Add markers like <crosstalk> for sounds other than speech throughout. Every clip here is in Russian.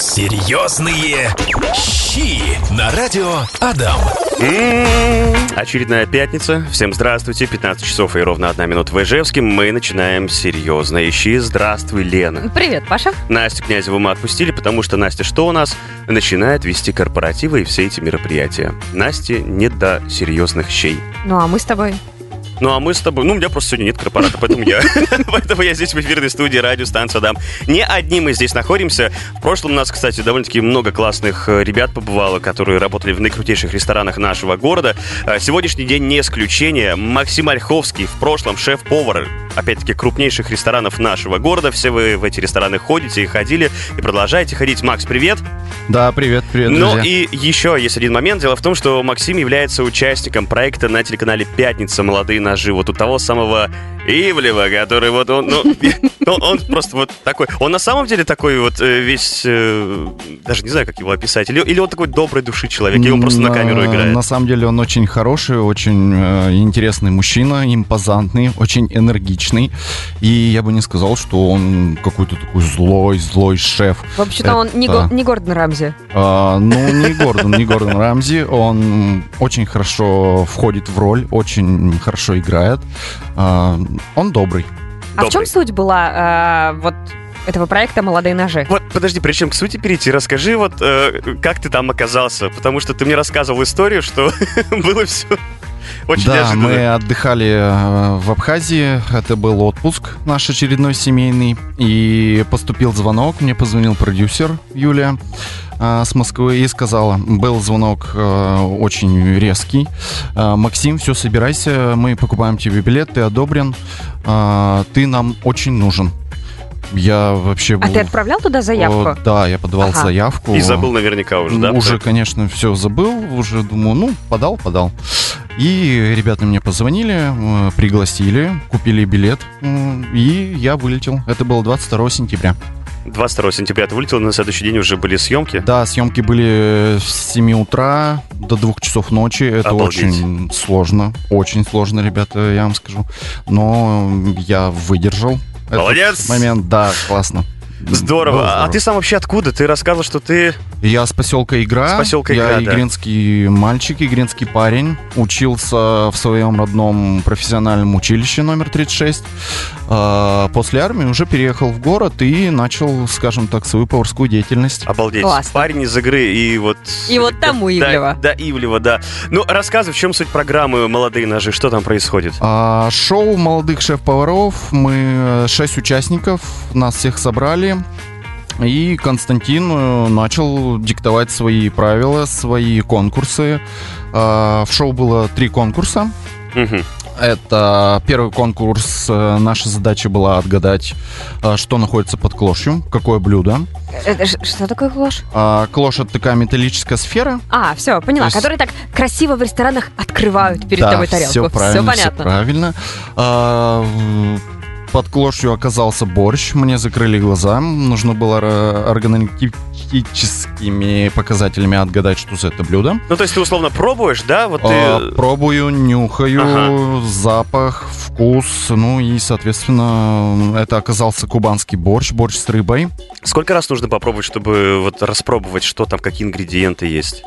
Серьезные щи на радио Адам. М-м-м. Очередная пятница. Всем здравствуйте. 15 часов и ровно одна минута в Ижевске. Мы начинаем серьезные щи. Здравствуй, Лена. Привет, Паша. Настю Князеву мы отпустили, потому что Настя что у нас? Начинает вести корпоративы и все эти мероприятия. Насте не до серьезных щей. Ну а мы с тобой? Ну, а мы с тобой... Ну, у меня просто сегодня нет корпората, поэтому я... <laughs> Поэтому я здесь в эфирной студии радиостанция Дам. Не одни мы здесь находимся. В прошлом у нас, кстати, довольно-таки много классных э, ребят побывало, которые работали в наикрутейших ресторанах нашего города. А сегодняшний день не исключение. Максим Ольховский, в прошлом шеф-повар, опять-таки, крупнейших ресторанов нашего города. Все вы в эти рестораны ходите и ходили, и продолжаете ходить. Макс, привет! Да, привет, привет, Ну друзья. и еще есть один момент. Дело в том, что Максим является участником проекта на телеканале «Пятница. Молодые ножи». Вот у того самого Ивлева, который вот он, ну, он, он просто вот такой. Он на самом деле такой вот э, весь, э, даже не знаю, как его описать. Или, или он такой доброй души человек, и он просто на камеру играет. На самом деле он очень хороший, очень э, интересный мужчина, импозантный, очень энергичный. И я бы не сказал, что он какой-то такой злой, злой шеф. Вообще-то он не, Го- не Гордон Рамзи. А, ну, не Гордон, не Гордон Рамзи. Он очень хорошо входит в роль, очень хорошо играет. А, он добрый. А в чем суть была э, вот этого проекта «Молодые ножи»? Вот, подожди, прежде чем к сути перейти, расскажи вот, э, как ты там оказался, потому что ты мне рассказывал историю, что <laughs> было все очень да, неожиданно. мы отдыхали э, в Абхазии. Это был отпуск наш очередной семейный. И поступил звонок. Мне позвонил продюсер Юлия с Москвы и сказала, был звонок э, очень резкий. Э, Максим, все, собирайся, мы покупаем тебе билет, ты одобрен, э, ты нам очень нужен. Я вообще был... А ты отправлял туда заявку? О, да, я подавал Ага. заявку. И забыл наверняка уже, да? Уже, конечно, все забыл, уже думаю, ну, подал, подал. И ребята мне позвонили, пригласили, купили билет, и я вылетел. Это было 22 сентября. 22 сентября ты вылетел, на следующий день уже были съемки. Да, съемки были с 7 утра до 2 часов ночи. Это Обалдеть. очень сложно, очень сложно, ребята, я вам скажу. Но я выдержал. этот Молодец! момент, да, классно. Здорово. Было А здорово. ты сам вообще откуда? Ты рассказывал, что ты... Я с поселка Игра. С поселка Я Игра, да. игринский мальчик, игринский парень. Учился в своем родном профессиональном училище номер 36. А, После армии уже переехал в город и начал, скажем так, свою поварскую деятельность. Обалдеть. Классно. Парень из игры и вот... И вот тому Да, Ивлева. Да, Ивлева, да. Ну, рассказывай, в чем суть программы «Молодые ножи», что там происходит? А, Шоу молодых шеф-поваров. Мы э, шесть участников, нас всех собрали. И Константин э, начал диктовать свои правила, свои конкурсы. А, В шоу было три конкурса. Это первый конкурс. э, Наша задача была отгадать, э, что находится под клошью, какое блюдо. Что такое клош? А, Клош это такая металлическая сфера. А, все, поняла. Есть- Которые так красиво в ресторанах открывают перед да, тобой тарелку. все правильно, всё понятно. правильно. А, под клошью оказался борщ. Мне закрыли глаза. Нужно было ра- органолептическими показателями отгадать, что за это блюдо. Ну, то есть ты условно пробуешь, да? Вот А, ты... пробую, нюхаю, Ага. запах, вкус. Ну и, соответственно, это оказался кубанский борщ, борщ с рыбой. Сколько раз нужно попробовать, чтобы вот распробовать, что там, какие ингредиенты есть?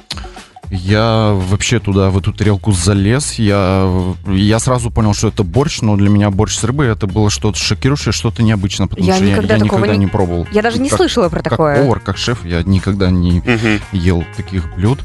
Я вообще туда, в эту тарелку залез. Я, я сразу понял, что это борщ, но для меня борщ с рыбой это было что-то шокирующее, что-то необычное, потому Я что никогда я, я такого никогда не- не пробовал. Я даже не Как- слышала про Как такое. повар, как шеф, я никогда не Мгм. ел таких блюд.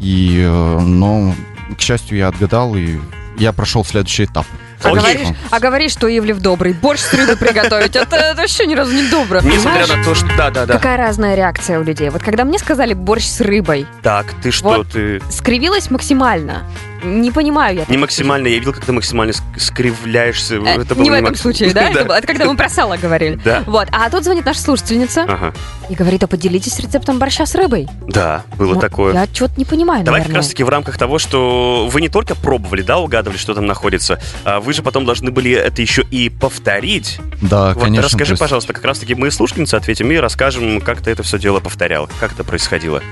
И, э, но, к счастью, я отгадал, и я прошел следующий этап. А говоришь, а говоришь, что Ивлев добрый. Борщ с рыбой приготовить. Это, это вообще ни разу не добро. Несмотря на то, что... Да-да-да. Какая разная реакция у людей. Вот когда мне сказали борщ с рыбой, Так, ты что, Вот. ты... скривилась максимально. Не понимаю я. Не максимально, я видел, как ты максимально ск- скривляешься. Э, Это было не в этом случае, <laughs> да? Это, было- это когда мы про сало говорили. Да. Вот. А тут звонит наша слушательница и говорит, а поделитесь рецептом борща с рыбой. Да, было такое. Я что-то не понимаю, Давайте как наверное. раз таки в рамках того, что вы не только пробовали, да, угадывали, что там находится, а вы же потом должны были это еще и повторить. Да, вот конечно. расскажи, пожалуйста, как раз таки мы слушательницы ответим и расскажем, как ты это все дело повторял, как это происходило.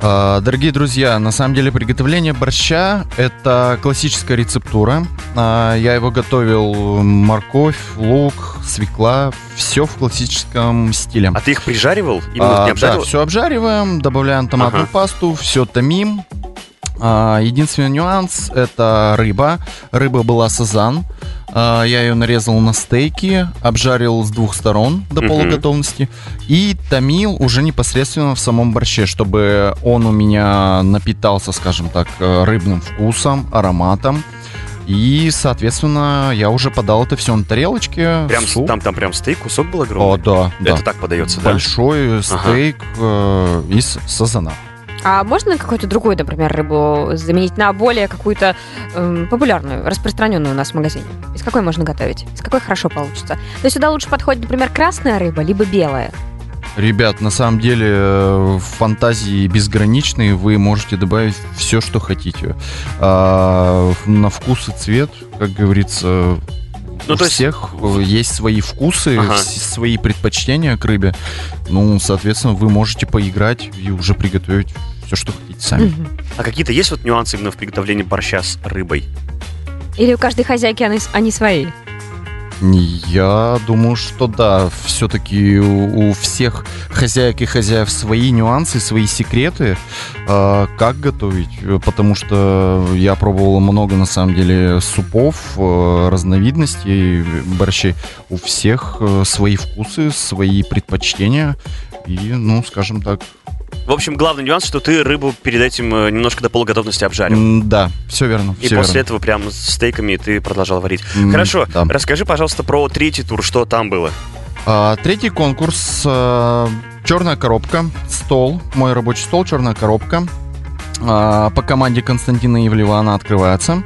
А, Дорогие друзья, на самом деле приготовление борща – это классическая рецептура. А, Я его готовил морковь, лук, свекла, все в классическом стиле. А ты их прижаривал? Именно А, не да, все обжариваем, добавляем томатную Ага. пасту, все томим. А, единственный нюанс это рыба. Рыба была сазан. А, я ее нарезал на стейки, обжарил с двух сторон до Мгм. полуготовности и томил уже непосредственно в самом борще, чтобы он у меня напитался, скажем так, э, рыбным вкусом, ароматом. И, соответственно, я уже подал это все на тарелочке. Прям, суп. там, там прям стейк, кусок был О, огромный? да, да. Это так подается, да? Большой стейк э, из сазана. А можно какую-то другую, например, рыбу заменить на более какую-то эм, популярную, распространенную у нас в магазине? Из какой можно готовить? Из какой хорошо получится? То есть сюда лучше подходит, например, красная рыба, либо белая. Ребят, на самом деле э, фантазии безграничные, вы можете добавить все, что хотите. А, на вкус и цвет, как говорится, Ну, у то есть- всех э, есть свои вкусы, Ага. свои предпочтения к рыбе. Ну, соответственно, вы можете поиграть и уже приготовить все, что хотите сами. Мгм. А какие-то есть вот нюансы именно в приготовлении борща с рыбой? Или у каждой хозяйки они, они свои? Я думаю, что да, все-таки у, у всех хозяек и хозяев свои нюансы, свои секреты, э, как готовить, потому что я пробовал много, на самом деле, супов, э, разновидностей борщей. У всех э, свои вкусы, свои предпочтения, и, ну, скажем так, В общем, главный нюанс, что ты рыбу перед этим э, немножко до полуготовности обжарил. м, да, все верно. И после верно. этого прям с стейками ты продолжал варить. М, Хорошо, да. расскажи, пожалуйста, про третий тур, что там было. А, Третий конкурс. Черная коробка, стол, мой рабочий стол, черная коробка. А, По команде Константина Ивлева она открывается.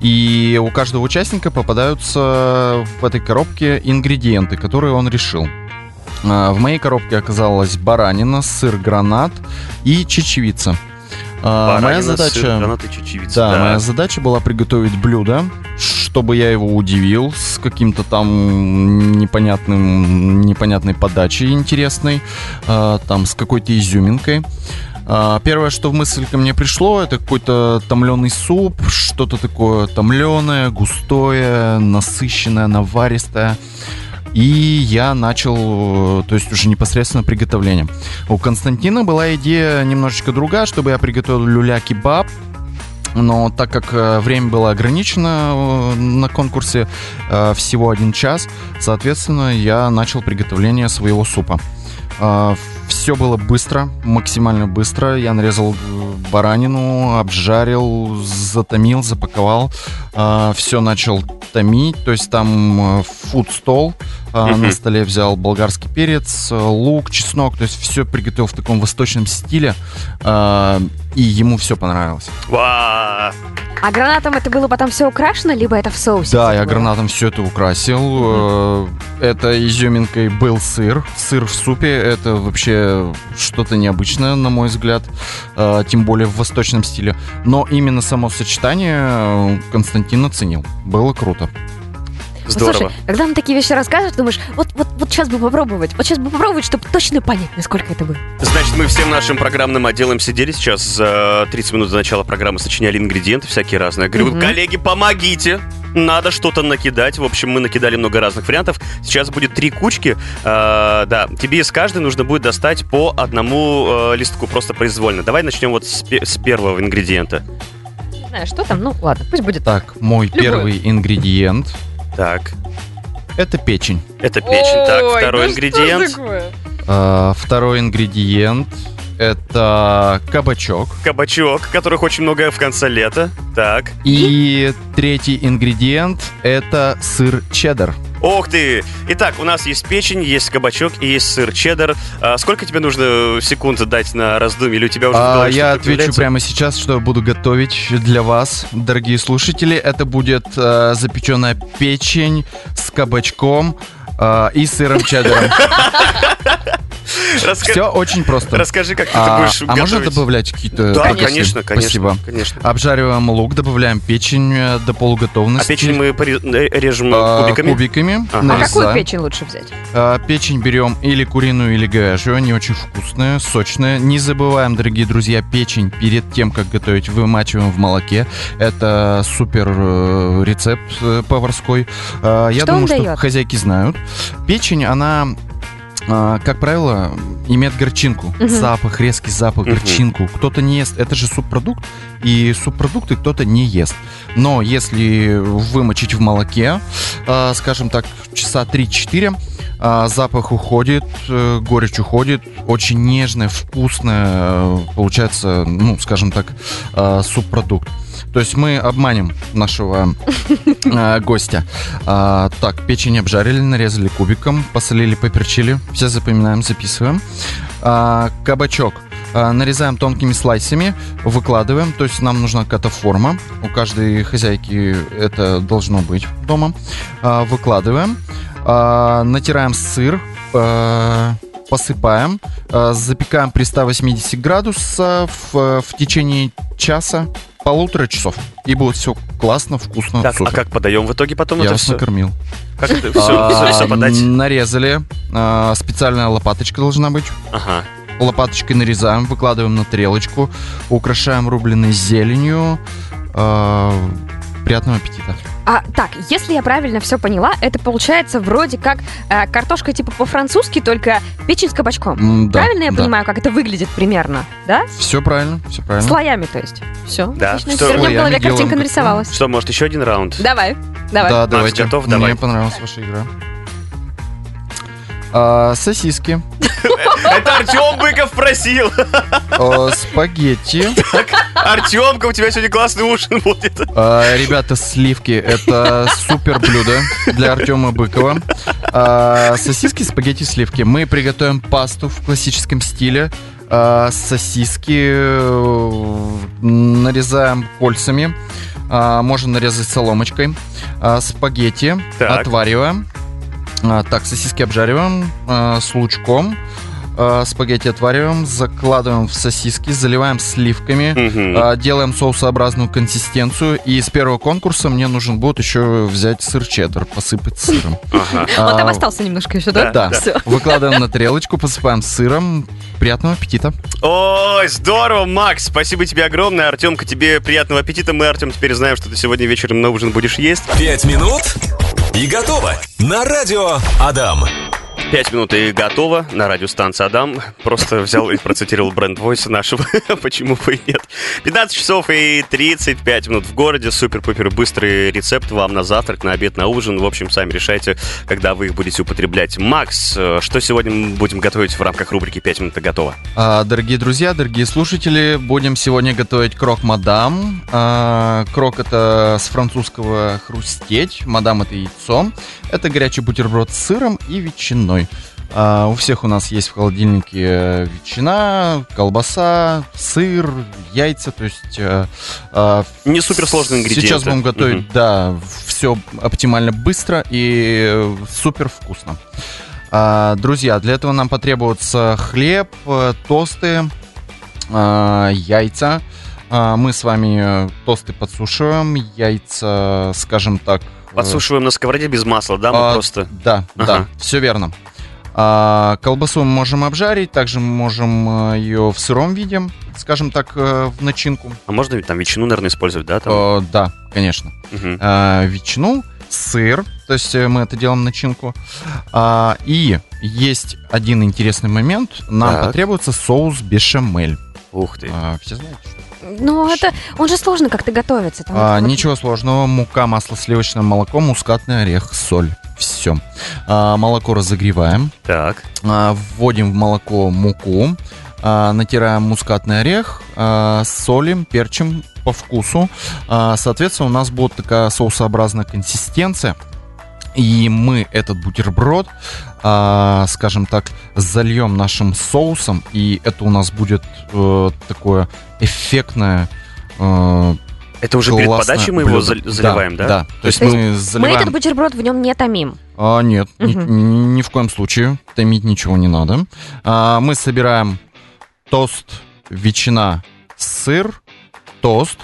И у каждого участника попадаются в этой коробке ингредиенты, которые он решил. А, В моей коробке оказалась баранина, сыр, гранат и чечевица. А, Баранина, Моя сыр, задача... гранат и чечевица. Да, моя задача была приготовить блюдо, чтобы я его удивил с каким-то там непонятным, непонятной подачей интересной, а, там с какой-то изюминкой. Первое, что в мысль ко мне пришло, это какой-то томленый суп, что-то такое томленое, густое, насыщенное, наваристое. И я начал, э, то есть уже непосредственно приготовление. У Константина была идея немножечко другая, чтобы я приготовил люля-кебаб. Но так как э, время было ограничено э, на конкурсе, всего один час, соответственно, я начал приготовление своего супа. Все было быстро, максимально быстро. Я нарезал э, баранину, обжарил, затомил, запаковал. Все начал томить, то есть там э, фуд-стол. Мгм. На столе взял болгарский перец, э, лук, чеснок. То есть все приготовил в таком восточном стиле. э, И ему все понравилось. А гранатом это было потом все украшено, либо это в соусе? Да, я было? гранатом все это украсил. Э, Это изюминкой был сыр. Сыр в супе это вообще что-то необычное, на мой взгляд. Э, Тем более в восточном стиле. Но именно само сочетание э, Константин оценил. Было круто. Здорово. Слушай, когда нам такие вещи рассказывают, думаешь, вот, вот, вот сейчас бы попробовать, вот сейчас бы попробовать, чтобы точно понять, насколько это было. Значит, мы всем нашим программным отделом сидели сейчас за 30 минут до начала программы, сочиняли ингредиенты всякие разные. Я говорю, Мгм. коллеги, помогите! Надо что-то накидать. В общем, мы накидали много разных вариантов. Сейчас будет три кучки. Э, да, тебе из каждой нужно будет достать по одному э, листку, просто произвольно. Давай начнем вот с, с первого ингредиента. Не знаю, что там, ну ладно, пусть будет. Так, мой Любой. первый ингредиент Так, это печень. это печень. так, Ой, второй ингредиент. Второй ингредиент это кабачок. Кабачок, которых очень много в конце лета. Так. И третий ингредиент это сыр чеддер. Ох ты! Итак, у нас есть печень, есть кабачок и есть сыр чеддер. А сколько тебе нужно секунд дать на раздумье? Или у тебя уже А, голове я отвечу появляется? прямо сейчас, что я буду готовить для вас, дорогие слушатели. Это будет э, запеченная печень с кабачком э, и сыром чеддером. <laughs> Раска- Все очень просто. Расскажи, как ты А, будешь а можно готовить. добавлять какие-то Да, конечно, конечно. Спасибо. конечно. Обжариваем лук, добавляем печень э, до А полуготовности. печень мы э, режем А, кубиками? кубиками Ага. А какую печень лучше взять? А, Печень берем или куриную, или говяжью. Они очень вкусные, сочные. Не забываем, дорогие друзья, печень перед тем, как готовить, вымачиваем в молоке. Это супер э, рецепт э, поварской. А, Я Что думаю, он что дает? хозяйки знают. Печень, она а, как правило, имеет горчинку, Мгм. запах, резкий запах, Мгм. горчинку. Кто-то не ест, это же субпродукт, и субпродукты кто-то не ест. Но если вымочить в молоке, а, скажем так, часа 3-4, а, запах уходит, э, горечь уходит, очень нежное, вкусное, э, получается, ну, скажем так, а, субпродукт. То есть мы обманем нашего гостя. А, так, печень обжарили, нарезали кубиком, посолили, поперчили. Все запоминаем, записываем. А, кабачок. нарезаем тонкими слайсами, выкладываем, то есть нам нужна какая-то форма. У каждой хозяйки это должно быть дома. Выкладываем, а, натираем сыр, а, посыпаем, а, запекаем при 180 градусов в, в течение часа, полутора часов. И будет все классно, вкусно, Так, а как подаем в итоге потом Я это вас все? накормил. Как это все, А, подать? Нарезали. Специальная лопаточка должна быть. Ага. Лопаточкой нарезаем, выкладываем на тарелочку, украшаем рубленой зеленью. Приятного аппетита. А, так, если я правильно все поняла, это получается вроде как э, картошка типа по-французски, только печень с кабачком. М, да, правильно я да. понимаю, как это выглядит примерно? Да? Все правильно, все правильно. Слоями, то есть. Все. Да, Отлично. что- Теперь в голове картинка нарисовалась. Что, может, еще один раунд? Давай, давай. Да, давайте. готов? Мне Давай. понравилась ваша игра. А, сосиски, Это Артем Быков просил. а, спагетти, Артемка, у тебя сегодня классный ужин будет. А, Ребята, сливки это супер блюдо для Артема Быкова. А, Сосиски, спагетти, сливки. Мы приготовим пасту в классическом стиле. А, Сосиски э, нарезаем кольцами. А, Можно нарезать соломочкой. А, Спагетти Так. отвариваем. А, Так, сосиски обжариваем а, с лучком. А, Спагетти отвариваем, закладываем в сосиски, заливаем сливками. А, Делаем соусообразную консистенцию. И с первого конкурса мне нужен будет еще взять сыр чеддер, посыпать сыром. <laughs> Ага. Вот там А, остался немножко еще, да? Да, Всё. <laughs> Выкладываем на тарелочку, посыпаем сыром. Приятного аппетита. Ой, здорово, Макс, спасибо тебе огромное. Артемка, тебе приятного аппетита. Мы, Артем, теперь знаем, что ты сегодня вечером на ужин будешь есть. Пять минут и готово. На радио Адам. Пять минут и готово на радиостанции Адам. Просто взял и процитировал бренд Войса нашего. <laughs> Почему бы и нет? 15 часов и 35 минут в городе. Супер-пупер быстрый рецепт вам на завтрак, на обед, на ужин. В общем, сами решайте, когда вы их будете употреблять. Макс, что сегодня будем готовить в рамках рубрики «5 минут и готово»? А, Дорогие друзья, дорогие слушатели, будем сегодня готовить крок мадам. А, Крок это с французского хрустеть, мадам это яйцо. Это горячий бутерброд с сыром и ветчиной. А, У всех у нас есть в холодильнике ветчина, колбаса, сыр, яйца, то есть э, а, Не суперсложные ингредиенты. Сейчас будем готовить, Мгм. да, все оптимально быстро и э, супер вкусно. А, друзья, для этого нам потребуется хлеб, э, тосты, а, яйца. А, мы с вами э, тосты подсушиваем, яйца, скажем так... э, Подсушиваем на сковороде без масла, да? Мы а, просто... Да, Ага. да, все верно. А, колбасу мы можем обжарить, также мы можем э, ее в сыром виде, скажем так, э, в начинку. А можно ведь там ветчину, наверное, использовать, да? Там? Э, да, конечно. Мгм. а, ветчину, сыр, то есть мы это делаем начинку. А, и есть один интересный момент. Нам Так. потребуется соус бешамель. Ух ты. А, все знаете, что? Ну, это... Он же сложно как-то готовится. там А, вот- ничего сложного. Мука, масло, сливочное молоко, мускатный орех, соль. Все. молоко разогреваем. Так. А, вводим в молоко муку. а, натираем мускатный орех, а, солим, перчим по вкусу. А, соответственно, у нас будет такая соусообразная консистенция. И мы этот бутерброд, а, скажем так, зальем нашим соусом, и это у нас будет э, такое эффектное. э, Это уже перед подачей мы его блюдо. зал- заливаем, да? Да. То есть То есть мы Мы заливаем. этот бутерброд в нем не томим. А, нет, ни, Мгм. ни в коем случае. Томить ничего не надо. А, мы собираем тост, ветчина, сыр, тост.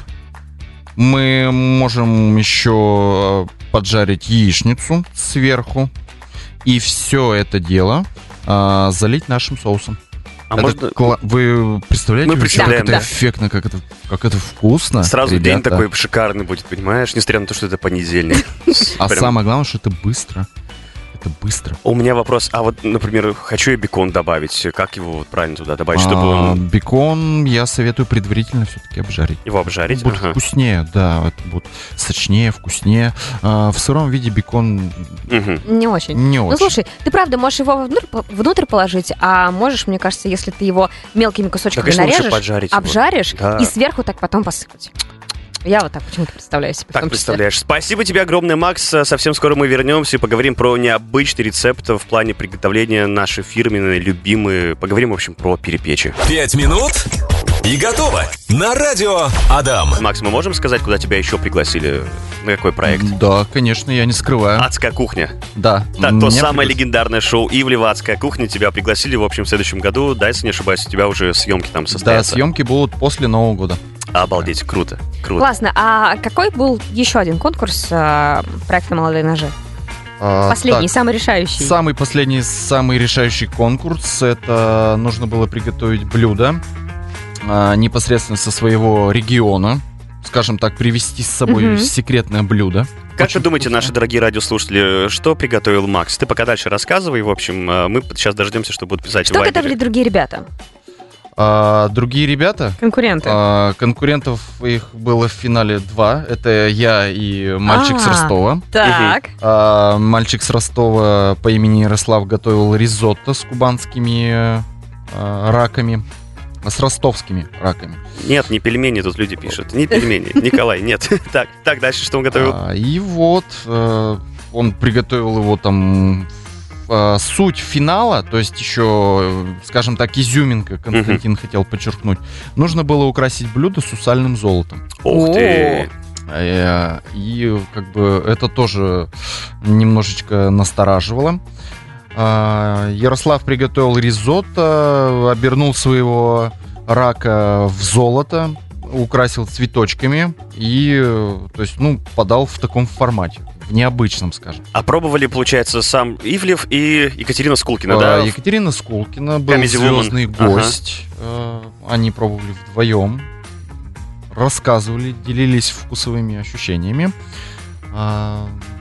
Мы можем еще э, поджарить яичницу сверху. И все это дело а, залить нашим соусом. А Это можно кла- Вы представляете, Мы представляем, как это да. эффектно, как это, как это вкусно? сразу день ребята. такой шикарный будет, понимаешь? Несмотря на то, что это понедельник. <laughs> А самое главное, что это быстро. Это быстро. У меня вопрос, а вот, например, хочу я бекон добавить, как его вот правильно туда добавить, чтобы А, он Бекон я советую предварительно все-таки обжарить. его обжарить? Будет Ага. вкуснее, да, это будет сочнее, вкуснее. А, в сыром виде бекон Мгм. Не очень. не Ну, очень. слушай, ты правда можешь его внутрь, внутрь положить, а можешь, мне кажется, если ты его мелкими Да, кусочками конечно, лучше нарежешь, поджарить его. обжаришь Да. и сверху так потом посыпать. Я вот так почему-то представляю себе. Так представляешь. Спасибо тебе огромное, Макс. Совсем скоро мы вернемся и поговорим про необычный рецепт в плане приготовления наши фирменные, любимые. Поговорим, в общем, про перепечи. Пять минут и готово. На радио Адам. Макс, мы можем сказать, куда тебя еще пригласили? На какой проект? Да, конечно, я не скрываю. Адская кухня. да. Да, то самое пригласили. легендарное шоу Ивлева «Адская кухня». Тебя пригласили, в общем, в следующем году. Да, если не ошибаюсь, у тебя уже съемки там Да, состоятся. съемки будут после Нового года. Обалдеть, круто, круто. Классно. А какой был еще один конкурс а, проекта «Молодые ножи»? А, Последний, так, самый решающий. Самый последний, самый решающий конкурс, это нужно было приготовить блюдо а, непосредственно со своего региона. Скажем так, привезти с собой Мгм. секретное блюдо. Как Очень вы думаете, вкусно. наши дорогие радиослушатели, что приготовил Макс? Ты пока дальше рассказывай, в общем, э, мы сейчас дождемся, что будут писать Что готовили другие ребята? А, другие ребята, Конкуренты. а, конкурентов их было в финале два. Это я и мальчик с А. Ростова. так. А, мальчик с Ростова по имени Ярослав готовил ризотто с кубанскими а, раками. С ростовскими раками. Нет, не пельмени, тут люди пишут. Не пельмени. Николай, нет. <laughs> Так, так, дальше что он готовил? А, и вот э, он приготовил его там э, суть финала, то есть еще, э, скажем так, изюминка, Константин хотел подчеркнуть. Нужно было украсить блюдо сусальным золотом. Ух ты. Э, И как бы это тоже немножечко настораживало. А, Ярослав приготовил ризотто, обернул своего рака в золото, украсил цветочками и, то есть, ну, подал в таком формате, в необычном, скажем. А пробовали, получается, сам Ивлев и Екатерина Скулкина, А, да? Екатерина Скулкина был Comedy звездный Ага. гость. Э, Они пробовали вдвоем, рассказывали, делились вкусовыми ощущениями.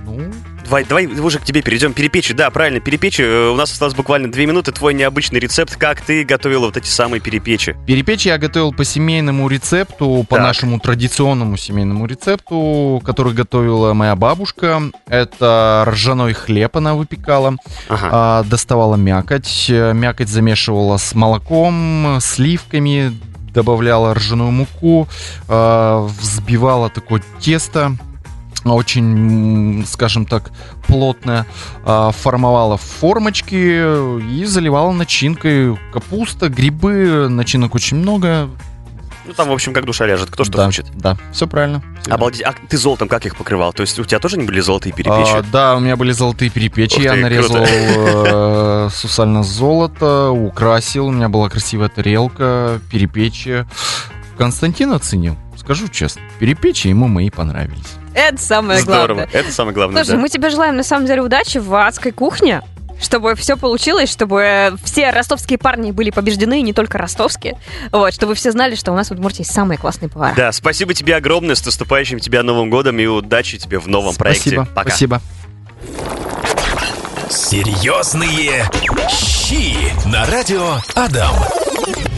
Ну, Давай, давай уже к тебе перейдем. Перепечи, да, правильно, перепечи. Э, У нас осталось буквально две минуты. Твой необычный рецепт. Как ты готовила вот эти самые перепечи? Перепечь я готовил по семейному рецепту, по Так. нашему традиционному семейному рецепту, который готовила моя бабушка. Это ржаной хлеб она выпекала, Ага. а, доставала мякоть, э, мякоть замешивала с молоком, сливками, добавляла ржаную муку, а, взбивала такое тесто, очень, скажем так, плотное, а, формовала формочки и заливала начинкой. Капуста, грибы, начинок очень много. Ну, там, в общем, как душа ляжет. Кто что да, хочет. Да, все правильно. Всё Обалдеть. А ты золотом как их покрывал? То есть у тебя тоже не были золотые перепечи? А, да, у меня были золотые перепечи, Ух я ты, нарезал э, сусально золото, украсил, у меня была красивая тарелка, перепечи. Константин оценил, скажу честно, перепечи ему мои понравились. Это самое Здорово. главное. Это самое главное, Слушай, да. мы тебе желаем на самом деле удачи в адской кухне. Чтобы все получилось, чтобы все ростовские парни были побеждены, и не только ростовские. Вот, чтобы все знали, что у нас в Удмуртии есть самые классные повара. Да, спасибо тебе огромное. С наступающим тебя Новым годом и удачи тебе в новом проекте. Спасибо, Пока. спасибо. Серьезные щи на радио Адам.